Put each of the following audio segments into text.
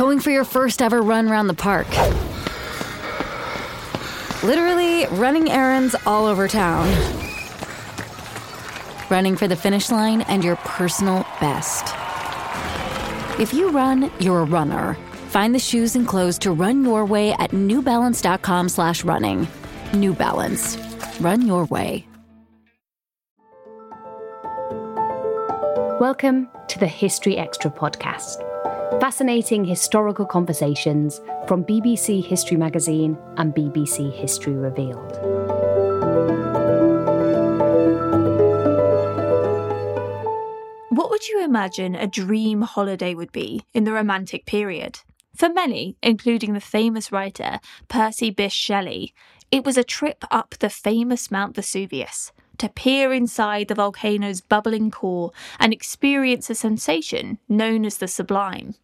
Going for your first ever run around the park. Literally running errands all over town. Running for the finish line and your personal best. If you run, you're a runner. Find the shoes and clothes to run your way at newbalance.com slash running. New Balance. Run your way. Welcome to the History Extra podcast. Fascinating historical conversations from BBC History Magazine and BBC History Revealed. What would you imagine a dream holiday would be in the Romantic period? For many, including the famous writer Percy Bysshe Shelley, it was a trip up the famous Mount Vesuvius to peer inside the volcano's bubbling core and experience a sensation known as the sublime.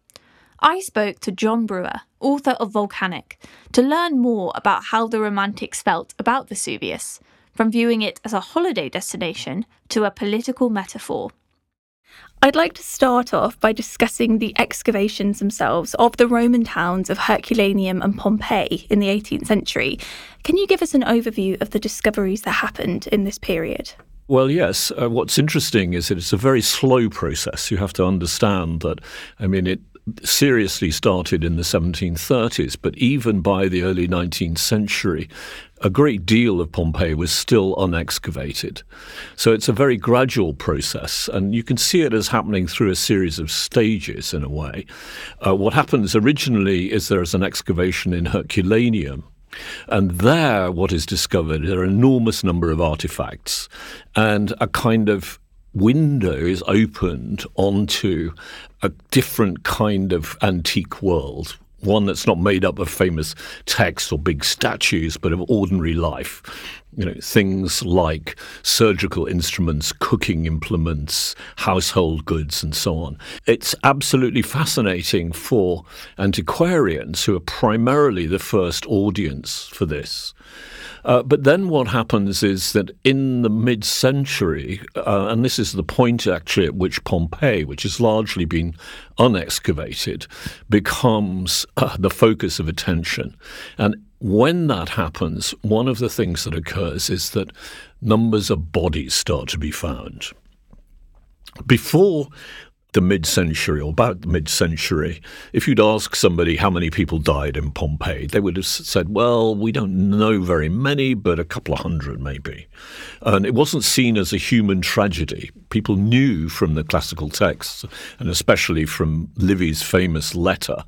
I spoke to John Brewer, author of Volcanic, to learn more about how the Romantics felt about Vesuvius, from viewing it as a holiday destination to a political metaphor. I'd like to start off by discussing the excavations themselves of the Roman towns of Herculaneum and Pompeii in the 18th century. Can you give us an overview of the discoveries that happened in this period? Well, yes. Uh, what's interesting is that it's a very slow process. You have to understand that, I mean, it seriously started in the 1730s, but even by the early 19th century, a great deal of Pompeii was still unexcavated. So it's a very gradual process, and you can see it as happening through a series of stages in a way. Uh, what happens originally is there is an excavation in Herculaneum. And there, what is discovered, are an enormous number of artifacts and a kind of window is opened onto a different kind of antique world. One that's not made up of famous texts or big statues, but of ordinary life. You know, things like surgical instruments, cooking implements, household goods, and so on. It's absolutely fascinating for antiquarians who are primarily the first audience for this. Uh, but then what happens is that in the mid century, uh, and this is the point actually at which Pompeii, which has largely been unexcavated, becomes uh, the focus of attention. And when that happens, one of the things that occurs is that numbers of bodies start to be found. Before the mid century or about the mid century, if you'd ask somebody how many people died in Pompeii, they would have said, well, we don't know very many, but a couple of hundred maybe. And it wasn't seen as a human tragedy. People knew from the classical texts, and especially from Pliny's famous letter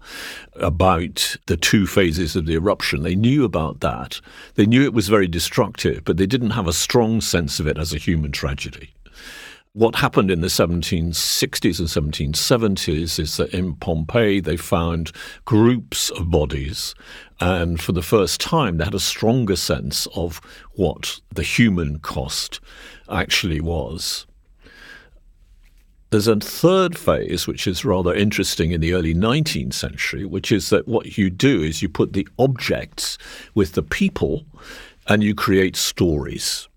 about the two phases of the eruption, they knew about that. They knew it was very destructive, but they didn't have a strong sense of it as a human tragedy. What happened in the 1760s and 1770s is that in Pompeii they found groups of bodies, and for the first time they had a stronger sense of what the human cost actually was. There's a third phase, which is rather interesting in the early 19th century, which is that what you do is you put the objects with the people and you create stories.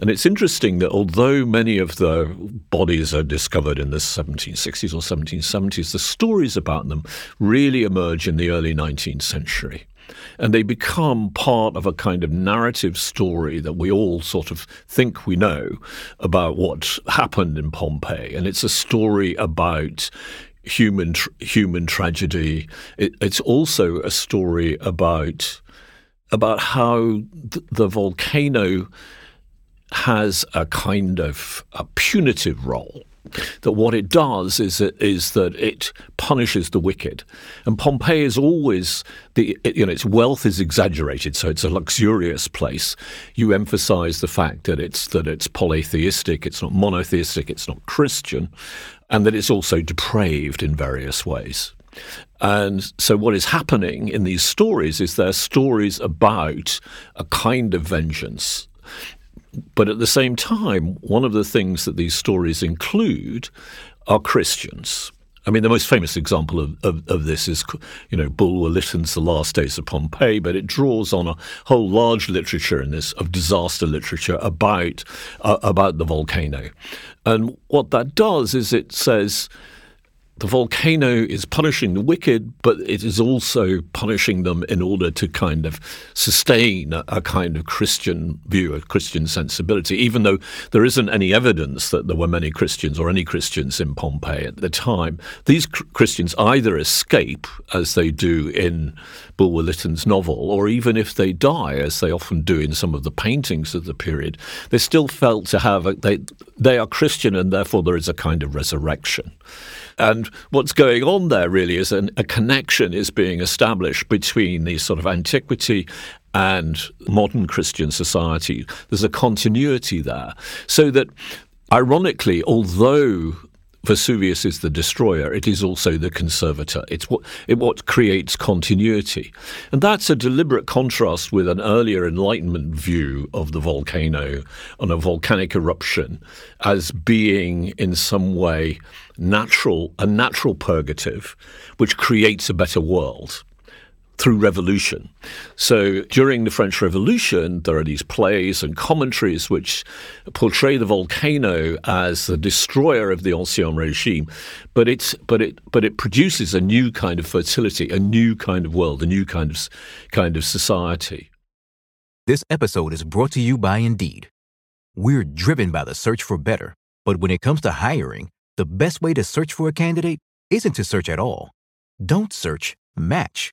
And it's interesting that although many of the bodies are discovered in the 1760s or 1770s, the stories about them really emerge in the early 19th century. And they become part of a kind of narrative story that we all sort of think we know about what happened in Pompeii. And it's a story about human human tragedy. It, it's also a story about about how th- the volcano has a kind of a punitive role. That what it does is that, is that it punishes the wicked, and Pompeii is always the you know its wealth is exaggerated, so it's a luxurious place. You emphasise the fact that it's that it's polytheistic, it's not monotheistic, it's not Christian, and that it's also depraved in various ways. And so, what is happening in these stories is they're stories about a kind of vengeance but at the same time, one of the things that these stories include are Christians. I mean, the most famous example of, of, of, this is, you know, Bulwer Lytton's The Last Days of Pompeii, but it draws on a whole large literature in this of disaster literature about uh, about the volcano. And what that does is it says the volcano is punishing the wicked, but it is also punishing them in order to kind of sustain a, a, kind of Christian view, a Christian sensibility, even though there isn't any evidence that there were many Christians or any Christians in Pompeii at the time. These cr- Christians either escape, as they do in Bulwer Lytton's novel, or even if they die, as they often do in some of the paintings of the period, they're still felt to have, a, they, they are Christian and therefore there is a kind of resurrection. And what's going on there really is an, a connection is being established between the sort of antiquity and modern Christian society. There's a continuity there. So that ironically, although Vesuvius is the destroyer, it is also the conservator. It's what, it, what creates continuity. And that's a deliberate contrast with an earlier Enlightenment view of the volcano and a volcanic eruption as being in some way natural, a natural purgative, which creates a better world through revolution. So during the French Revolution, there are these plays and commentaries which portray the volcano as the destroyer of the ancien regime, but it's but it but it produces a new kind of fertility, a new kind of world, a new kind of kind of society. This episode is brought to you by Indeed. We're driven by the search for better, but when it comes to hiring, the best way to search for a candidate isn't to search at all. Don't search, match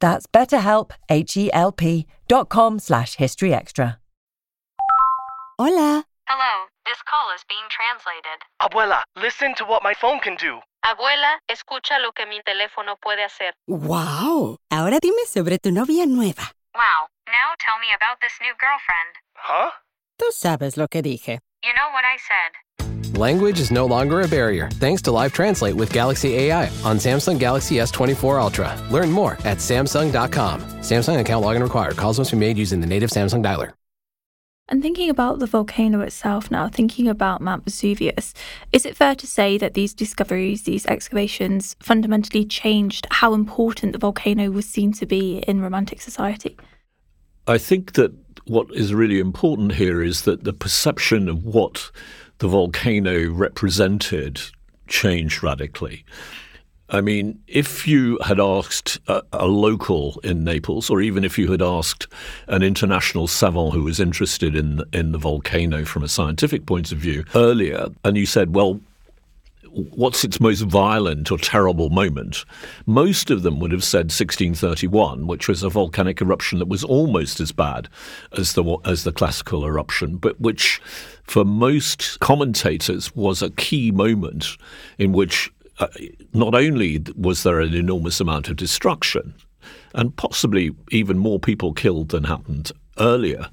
That's betterhelp, H-E-L-P dot com slash historyextra. Hola. Hello, this call is being translated. Abuela, listen to what my phone can do. Abuela, escucha lo que mi teléfono puede hacer. Wow. Ahora dime sobre tu novia nueva. Wow, now tell me about this new girlfriend. Huh? Tú sabes lo que dije. You know what I said. Language is no longer a barrier thanks to Live Translate with Galaxy AI on Samsung Galaxy S24 Ultra. Learn more at Samsung.com. Samsung account login required. Calls must be made using the native Samsung dialer. And thinking about the volcano itself now, thinking about Mount Vesuvius, is it fair to say that these discoveries, these excavations, fundamentally changed how important the volcano was seen to be in Romantic society? I think that what is really important here is that the perception of what the volcano represented changed radically. I mean, if you had asked a, a, local in Naples, or even if you had asked an international savant who was interested in in the volcano from a scientific point of view earlier, and you said, "Well, what's its most violent or terrible moment?" Most of them would have said 1631, which was a volcanic eruption that was almost as bad as the as the classical eruption, but which, for most commentators, was a key moment in which uh, not only was there an enormous amount of destruction, and possibly even more people killed than happened earlier,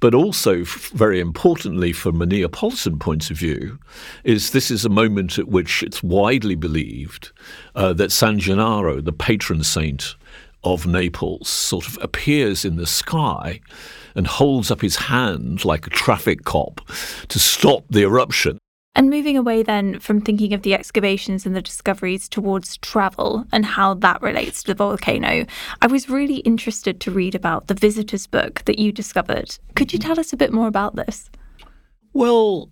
but also, very importantly, from a Neapolitan point of view, is this is a moment at which it's widely believed uh, that San Gennaro, the patron saint of Naples, sort of appears in the sky and holds up his hand like a traffic cop to stop the eruption. And moving away then from thinking of the excavations and the discoveries towards travel and how that relates to the volcano, I was really interested to read about the visitor's book that you discovered. Could you mm-hmm. tell us a bit more about this? Well,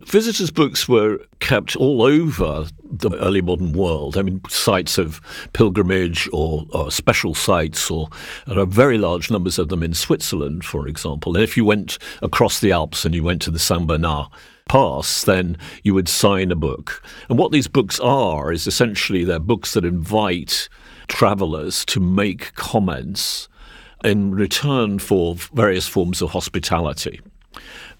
visitors' books were kept all over the early modern world. I mean, sites of pilgrimage or, or, special sites, or there are very large numbers of them in Switzerland, for example. And if you went across the Alps and you went to the Saint Bernard pass, then you would sign a book. And what these books are is essentially they're books that invite travelers to make comments in return for various forms of hospitality.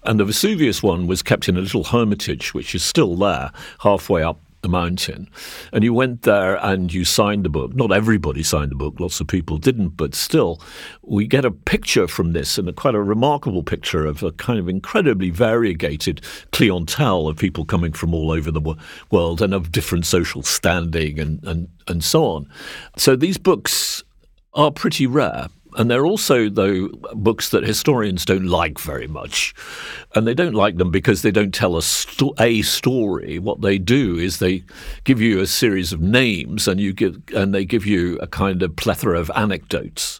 And the Vesuvius one was kept in a little hermitage, which is still there, halfway up the mountain. And you went there and you signed the book. Not everybody signed the book, lots of people didn't, but still, we get a picture from this and a, quite a remarkable picture of a kind of incredibly variegated clientele of people coming from all over the world and of different social standing and, and, and so on. So these books are pretty rare. And they're also, though, books that historians don't like very much. And they don't like them because they don't tell a, sto- a story. What they do is they give you a series of names and, you give, and they give you a kind of plethora of anecdotes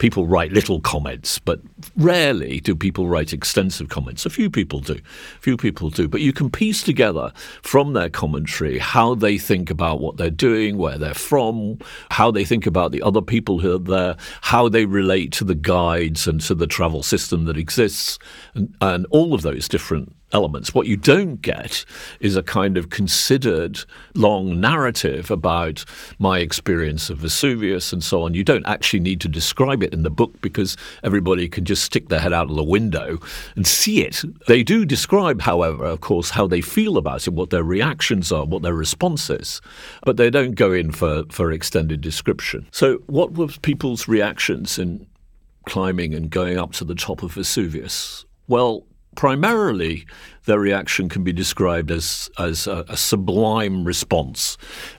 people write little comments, but rarely do people write extensive comments. A few people do. A few people do. But you can piece together from their commentary how they think about what they're doing, where they're from, how they think about the other people who are there, how they relate to the guides and to the travel system that exists, and, and all of those different elements. What you don't get is a kind of considered long narrative about my experience of Vesuvius and so on. You don't actually need to describe it in the book because everybody can just stick their head out of the window and see it. They do describe, however, of course, how they feel about it, what their reactions are, what their response is, but they don't go in for, for extended description. So, what were people's reactions in climbing and going up to the top of Vesuvius? Well, primarily their reaction can be described as, as a, a, sublime response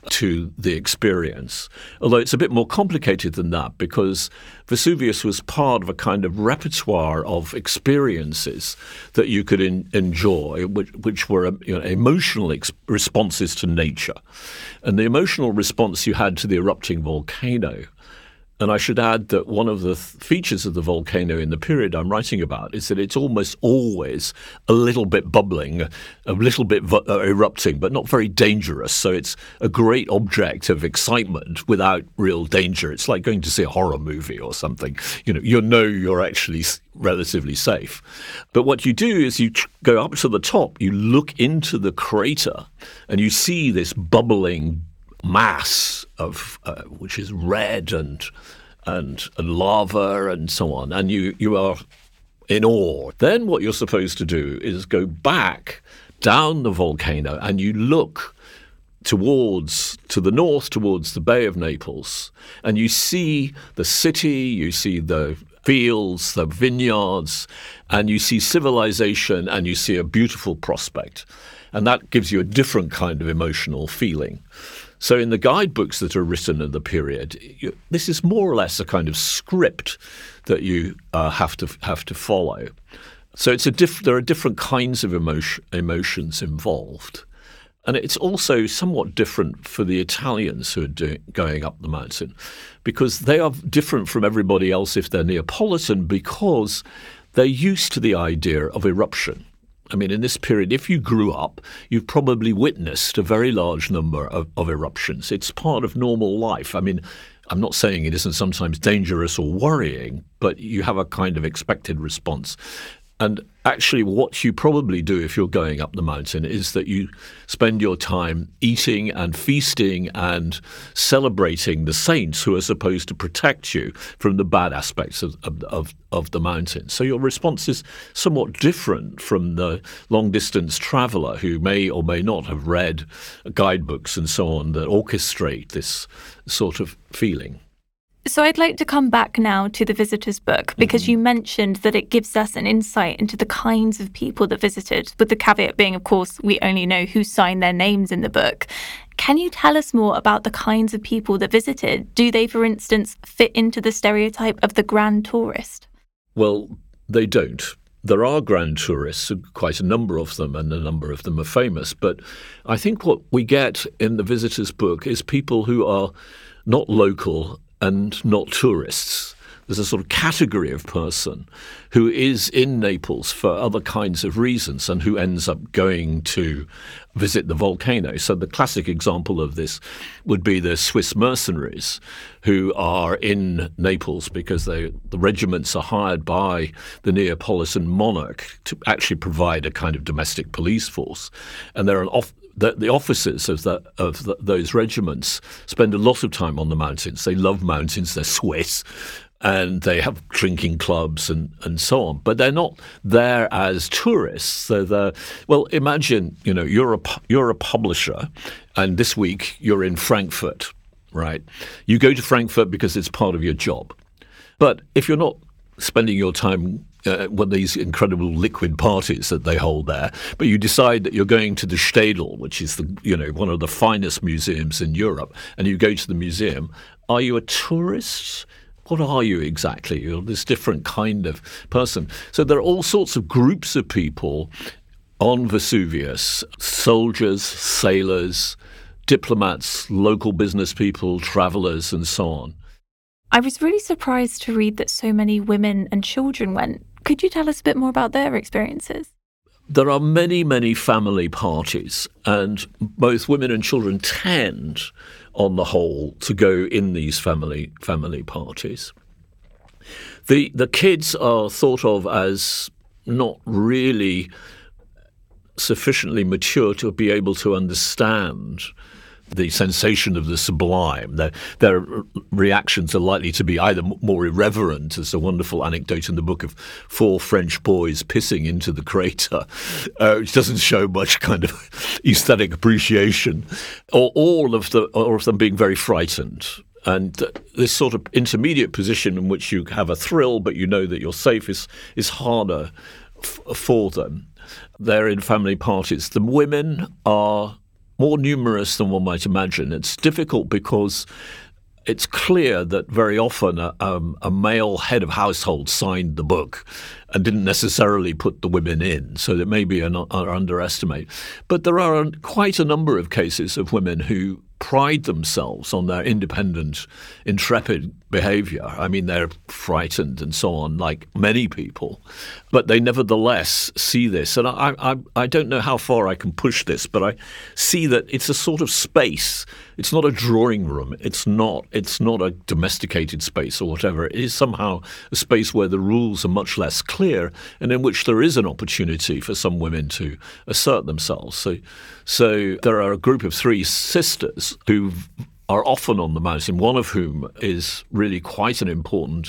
to the experience. Although it's a bit more complicated than that because Vesuvius was part of a kind of repertoire of experiences that you could in, enjoy, which, which were you know, emotional ex- responses to nature. And the emotional response you had to the erupting volcano And I should add that one of the th- features of the volcano in the period I'm writing about is that it's almost always a little bit bubbling, a little bit uh, erupting, but not very dangerous. So it's a great object of excitement without real danger. It's like going to see a horror movie or something. You know, you know you're actually relatively safe. But what you do is you go up to the top, you look into the crater, and you see this bubbling mass of uh, which is red and, and and lava and so on, and you you are in awe. Then what you're supposed to do is go back down the volcano and you look towards to the north towards the Bay of Naples, and you see the city, you see the fields, the vineyards, and you see civilization, and you see a beautiful prospect. And that gives you a different kind of emotional feeling. So, in the guidebooks that are written in the period, you, this is more or less a kind of script that you uh, have to have to follow. So, it's a diff- there are different kinds of emotion, emotions involved. And it's also somewhat different for the Italians who are doing, going up the mountain because they are different from everybody else if they're Neapolitan because they're used to the idea of eruption. I mean, in this period, if you grew up, you've probably witnessed a very large number of, of eruptions. It's part of normal life. I mean, I'm not saying it isn't sometimes dangerous or worrying, but you have a kind of expected response. And actually, what you probably do if you're going up the mountain is that you spend your time eating and feasting and celebrating the saints who are supposed to protect you from the bad aspects of, of, of, the mountain. So your response is somewhat different from the long distance traveler who may or may not have read guidebooks and so on that orchestrate this sort of feeling. So I'd like to come back now to the visitor's book because mm-hmm. you mentioned that it gives us an insight into the kinds of people that visited, with the caveat being, of course, we only know who signed their names in the book. Can you tell us more about the kinds of people that visited? Do they, for instance, fit into the stereotype of the grand tourist? Well, they don't. There are grand tourists, quite a number of them, and a number of them are famous. But I think what we get in the visitor's book is people who are not local and not tourists. There's a sort of category of person who is in Naples for other kinds of reasons and who ends up going to visit the volcano. So, the classic example of this would be the Swiss mercenaries who are in Naples because they, the regiments are hired by the Neapolitan monarch to actually provide a kind of domestic police force. And they're an off, the, the officers of, the, of the, those regiments spend a lot of time on the mountains. They love mountains. They're Swiss, and they have drinking clubs and, and so on. But they're not there as tourists. They're, well, imagine you know you're a you're a publisher, and this week you're in Frankfurt, right? You go to Frankfurt because it's part of your job. But if you're not spending your time uh, these incredible liquid parties that they hold there, but you decide that you're going to the Städel, which is the you know one of the finest museums in Europe, and you go to the museum. Are you a tourist? What are you exactly? You're this different kind of person. So there are all sorts of groups of people on Vesuvius: soldiers, sailors, diplomats, local business people, travelers, and so on. I was really surprised to read that so many women and children went. Could you tell us a bit more about their experiences? There are many, many family parties, and both women and children tend, on the whole, to go in these family family parties. The the kids are thought of as not really sufficiently mature to be able to understand the sensation of the sublime. Their, their reactions are likely to be either more irreverent, as a wonderful anecdote in the book of four French boys pissing into the crater, uh, which doesn't show much kind of aesthetic appreciation, or all of the or of them being very frightened. And this sort of intermediate position in which you have a thrill, but you know that you're safe, is is harder f- for them. They're in family parties. The women are more numerous than one might imagine. It's difficult because it's clear that very often a, um, a, male head of household signed the book and didn't necessarily put the women in, so that may be an, an underestimate. But there are quite a number of cases of women who pride themselves on their independent, intrepid behavior. I mean, they're frightened and so on, like many people, but they nevertheless see this. And I, I, I don't know how far I can push this, but I see that it's a sort of space. It's not a drawing room. It's not. It's not a domesticated space or whatever. It is somehow a space where the rules are much less clear, and in which there is an opportunity for some women to assert themselves. So, so there are a group of three sisters who are often on the mountain, one of whom is really quite an important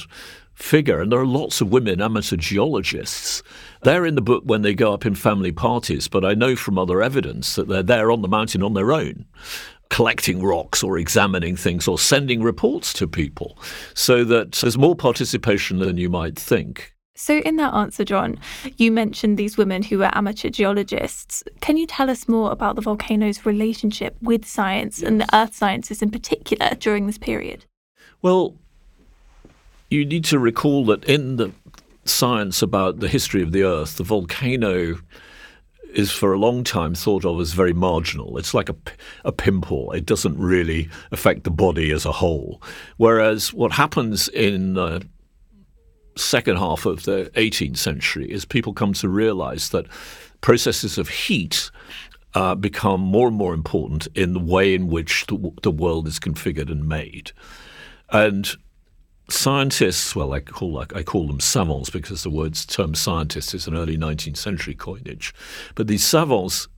figure. And there are lots of women amateur geologists. They're in the book when they go up in family parties, but I know from other evidence that they're there on the mountain on their own collecting rocks or examining things or sending reports to people so that there's more participation than you might think. So, in that answer, John, you mentioned these women who were amateur geologists. Can you tell us more about the volcano's relationship with science yes. and the earth sciences in particular during this period? Well, you need to recall that in the science about the history of the earth, the volcano is for a long time thought of as very marginal. It's like a, a pimple. It doesn't really affect the body as a whole. Whereas what happens in uh, second half of the 18th century is people come to realize that processes of heat uh, become more and more important in the way in which the, the world is configured and made. And scientists, well, I call I call them savants because the word term scientist is an early 19th century coinage, but these savants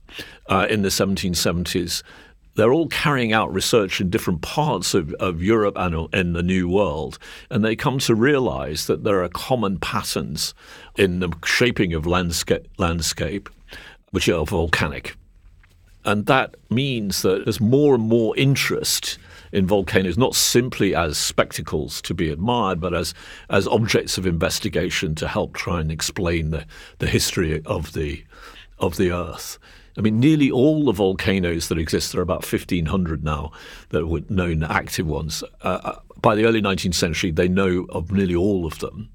uh, in the 1770s they're all carrying out research in different parts of, of Europe and in the New World, and they come to realize that there are common patterns in the shaping of landscape, landscape which are volcanic. And that means that there's more and more interest in volcanoes, not simply as spectacles to be admired, but as, as objects of investigation to help try and explain the, the history of the, of the Earth. I mean, nearly all the volcanoes that exist, there are about 1,500 now that were known active ones. Uh, uh, by the early 19th century, they know of nearly all of them,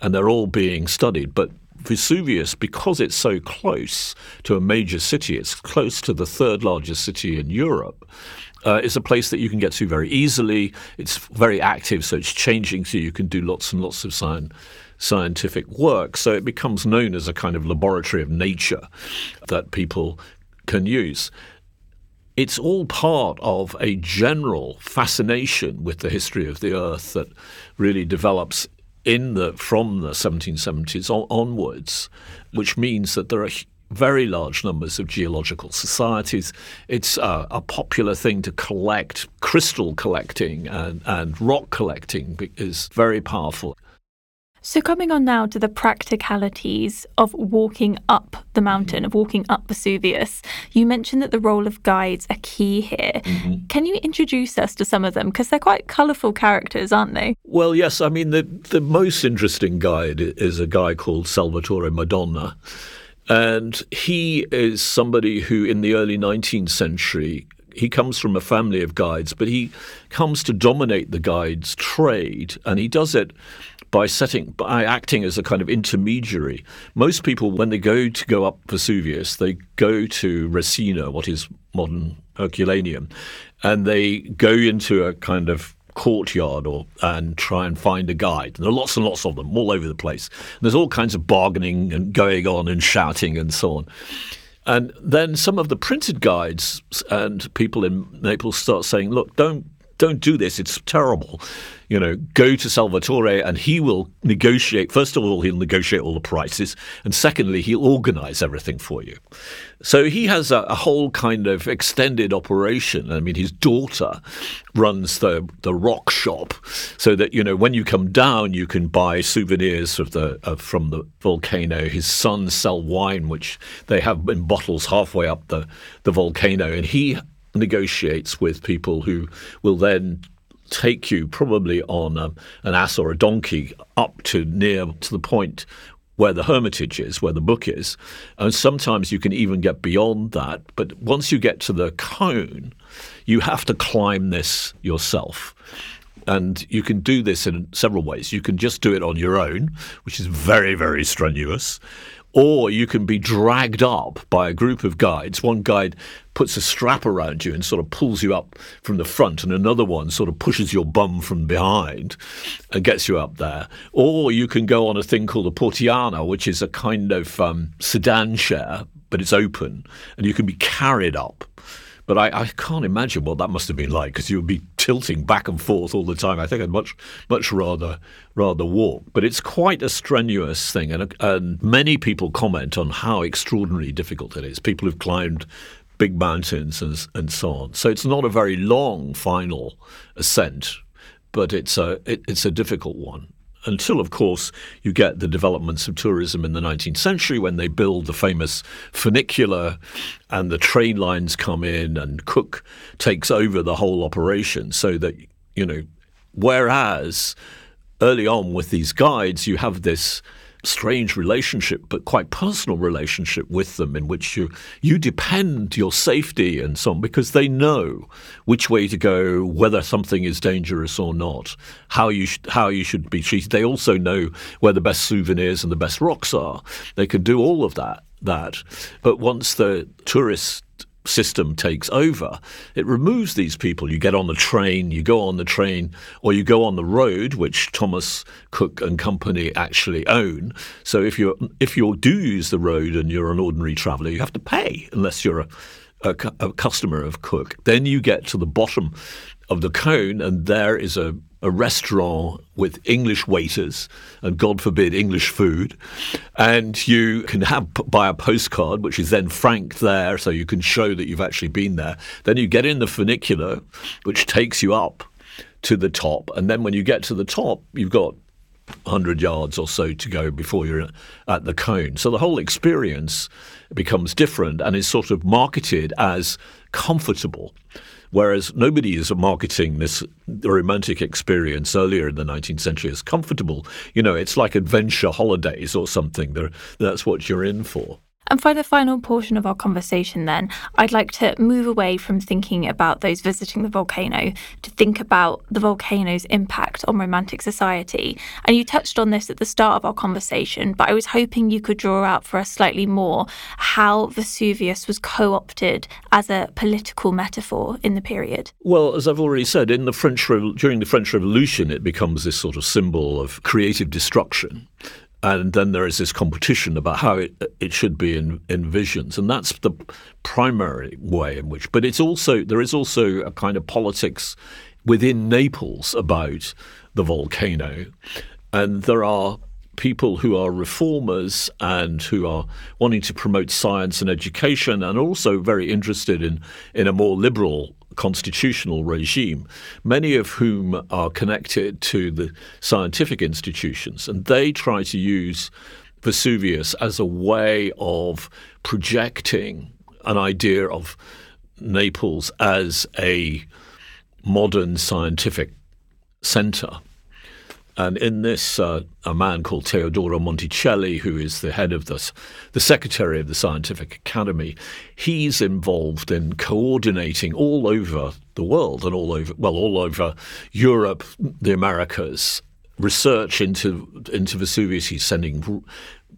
and they're all being studied. But Vesuvius, because it's so close to a major city, it's close to the third largest city in Europe. Uh, it's a place that you can get to very easily. It's very active, so it's changing, so you can do lots and lots of science scientific work. So it becomes known as a kind of laboratory of nature that people can use. It's all part of a general fascination with the history of the Earth that really develops in the from the 1770s on, onwards, which means that there are very large numbers of geological societies. It's a popular thing to collect. Crystal collecting and, and rock collecting is very powerful. So, coming on now to the practicalities of walking up the mountain, of walking up Vesuvius, you mentioned that the role of guides are key here. Mm-hmm. Can you introduce us to some of them? Because they're quite colourful characters, aren't they? Well, yes. I mean, the, the most interesting guide is a guy called Salvatore Madonna. And he is somebody who, in the early 19th century, he comes from a family of guides, but he comes to dominate the guides' trade, and he does it by setting by acting as a kind of intermediary. Most people, when they go to go up Vesuvius, they go to Resina, what is modern Herculaneum, and they go into a kind of courtyard or and try and find a guide. And there are lots and lots of them all over the place. And there's all kinds of bargaining and going on and shouting and so on. And then some of the printed guides and people in Naples start saying, "Look, don't don't do this. It's terrible." you know, go to Salvatore and he will negotiate. First of all, he'll negotiate all the prices, and secondly, he'll organize everything for you. So he has a, a whole kind of extended operation. I mean, his daughter runs the the rock shop, so that you know when you come down, you can buy souvenirs of the of, from the volcano. His sons sell wine, which they have in bottles halfway up the the volcano, and he negotiates with people who will then take you probably on a, an ass or a donkey up to near to the point where the hermitage is, where the book is. And sometimes you can even get beyond that. But once you get to the cone, you have to climb this yourself. And you can do this in several ways. You can just do it on your own, which is very, very strenuous. Or you can be dragged up by a group of guides. One guide puts a strap around you and sort of pulls you up from the front, and another one sort of pushes your bum from behind and gets you up there. Or you can go on a thing called a portantina, which is a kind of um, sedan chair, but it's open, and you can be carried up. But I, I can't imagine what that must have been like because you would be tilting back and forth all the time. I think I'd much much rather rather walk. But it's quite a strenuous thing, and, and many people comment on how extraordinarily difficult it is. People who've climbed big mountains and, and so on. So it's not a very long final ascent, but it's a it, it's a difficult one until, of course, you get the developments of tourism in the 19th century when they build the famous funicular and the train lines come in and Cook takes over the whole operation so that, you know, whereas early on with these guides, you have this strange relationship, but quite personal relationship with them, in which you you depend your safety and so on because they know which way to go, whether something is dangerous or not, how you sh- how you should be treated. They also know where the best souvenirs and the best rocks are. They can do all of that. That, but once the tourists system takes over, it removes these people. You get on the train, you go on the train, or you go on the road, which Thomas Cook and Company actually own. So if you if you do use the road and you're an ordinary traveller, you have to pay unless you're a, a, a customer of Cook. Then you get to the bottom of the cone, and there is a a restaurant with English waiters and, God forbid, English food. And you can have buy a postcard, which is then franked there, so you can show that you've actually been there. Then you get in the funicular, which takes you up to the top. And then when you get to the top, you've got 100 yards or so to go before you're at the cone. So the whole experience becomes different and is sort of marketed as comfortable. Whereas nobody is marketing this romantic experience earlier in the 19th century as comfortable. You know, it's like adventure holidays or something. that's what you're in for. And for the final portion of our conversation, then, I'd like to move away from thinking about those visiting the volcano to think about the volcano's impact on Romantic society. And you touched on this at the start of our conversation, but I was hoping you could draw out for us slightly more how Vesuvius was co opted as a political metaphor in the period. Well, as I've already said, in the French during the French Revolution, it becomes this sort of symbol of creative destruction and then there is this competition about how it, it should be in, envisioned, and that's the primary way in which. But it's also there is also a kind of politics within Naples about the volcano, and there are people who are reformers and who are wanting to promote science and education, and also very interested in in a more liberal constitutional regime, many of whom are connected to the scientific institutions, and they try to use Vesuvius as a way of projecting an idea of Naples as a modern scientific center. And in this, uh, a man called Teodoro Monticelli, who is the head of the, the secretary of the Scientific Academy, he's involved in coordinating all over the world and all over, well, all over Europe, the Americas, research into into Vesuvius. He's sending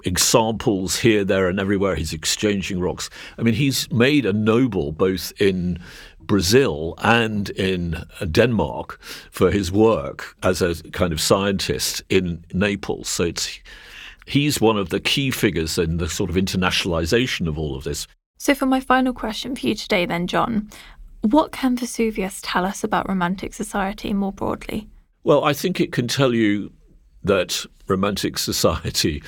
examples here, there, and everywhere. He's exchanging rocks. I mean, he's made a noble both in Brazil and in Denmark for his work as a kind of scientist in Naples. So it's he's one of the key figures in the sort of internationalization of all of this. So, for my final question for you today, then, John, what can Vesuvius tell us about Romantic society more broadly? Well, I think it can tell you that Romantic society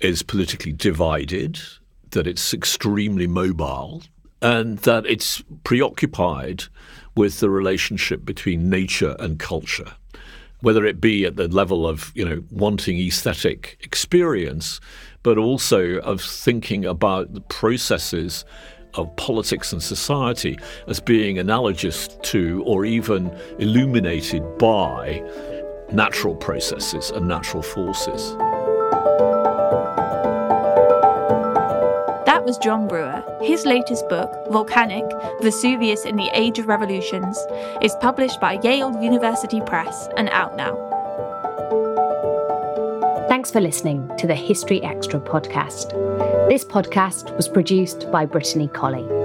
is politically divided, that it's extremely mobile, and that it's preoccupied with the relationship between nature and culture, whether it be at the level of you know wanting aesthetic experience, but also of thinking about the processes of politics and society as being analogous to or even illuminated by natural processes and natural forces. Was John Brewer. His latest book, Volcanic Vesuvius in the Age of Revolutions, is published by Yale University Press and out now. Thanks for listening to the History Extra podcast. This podcast was produced by Brittany Colley.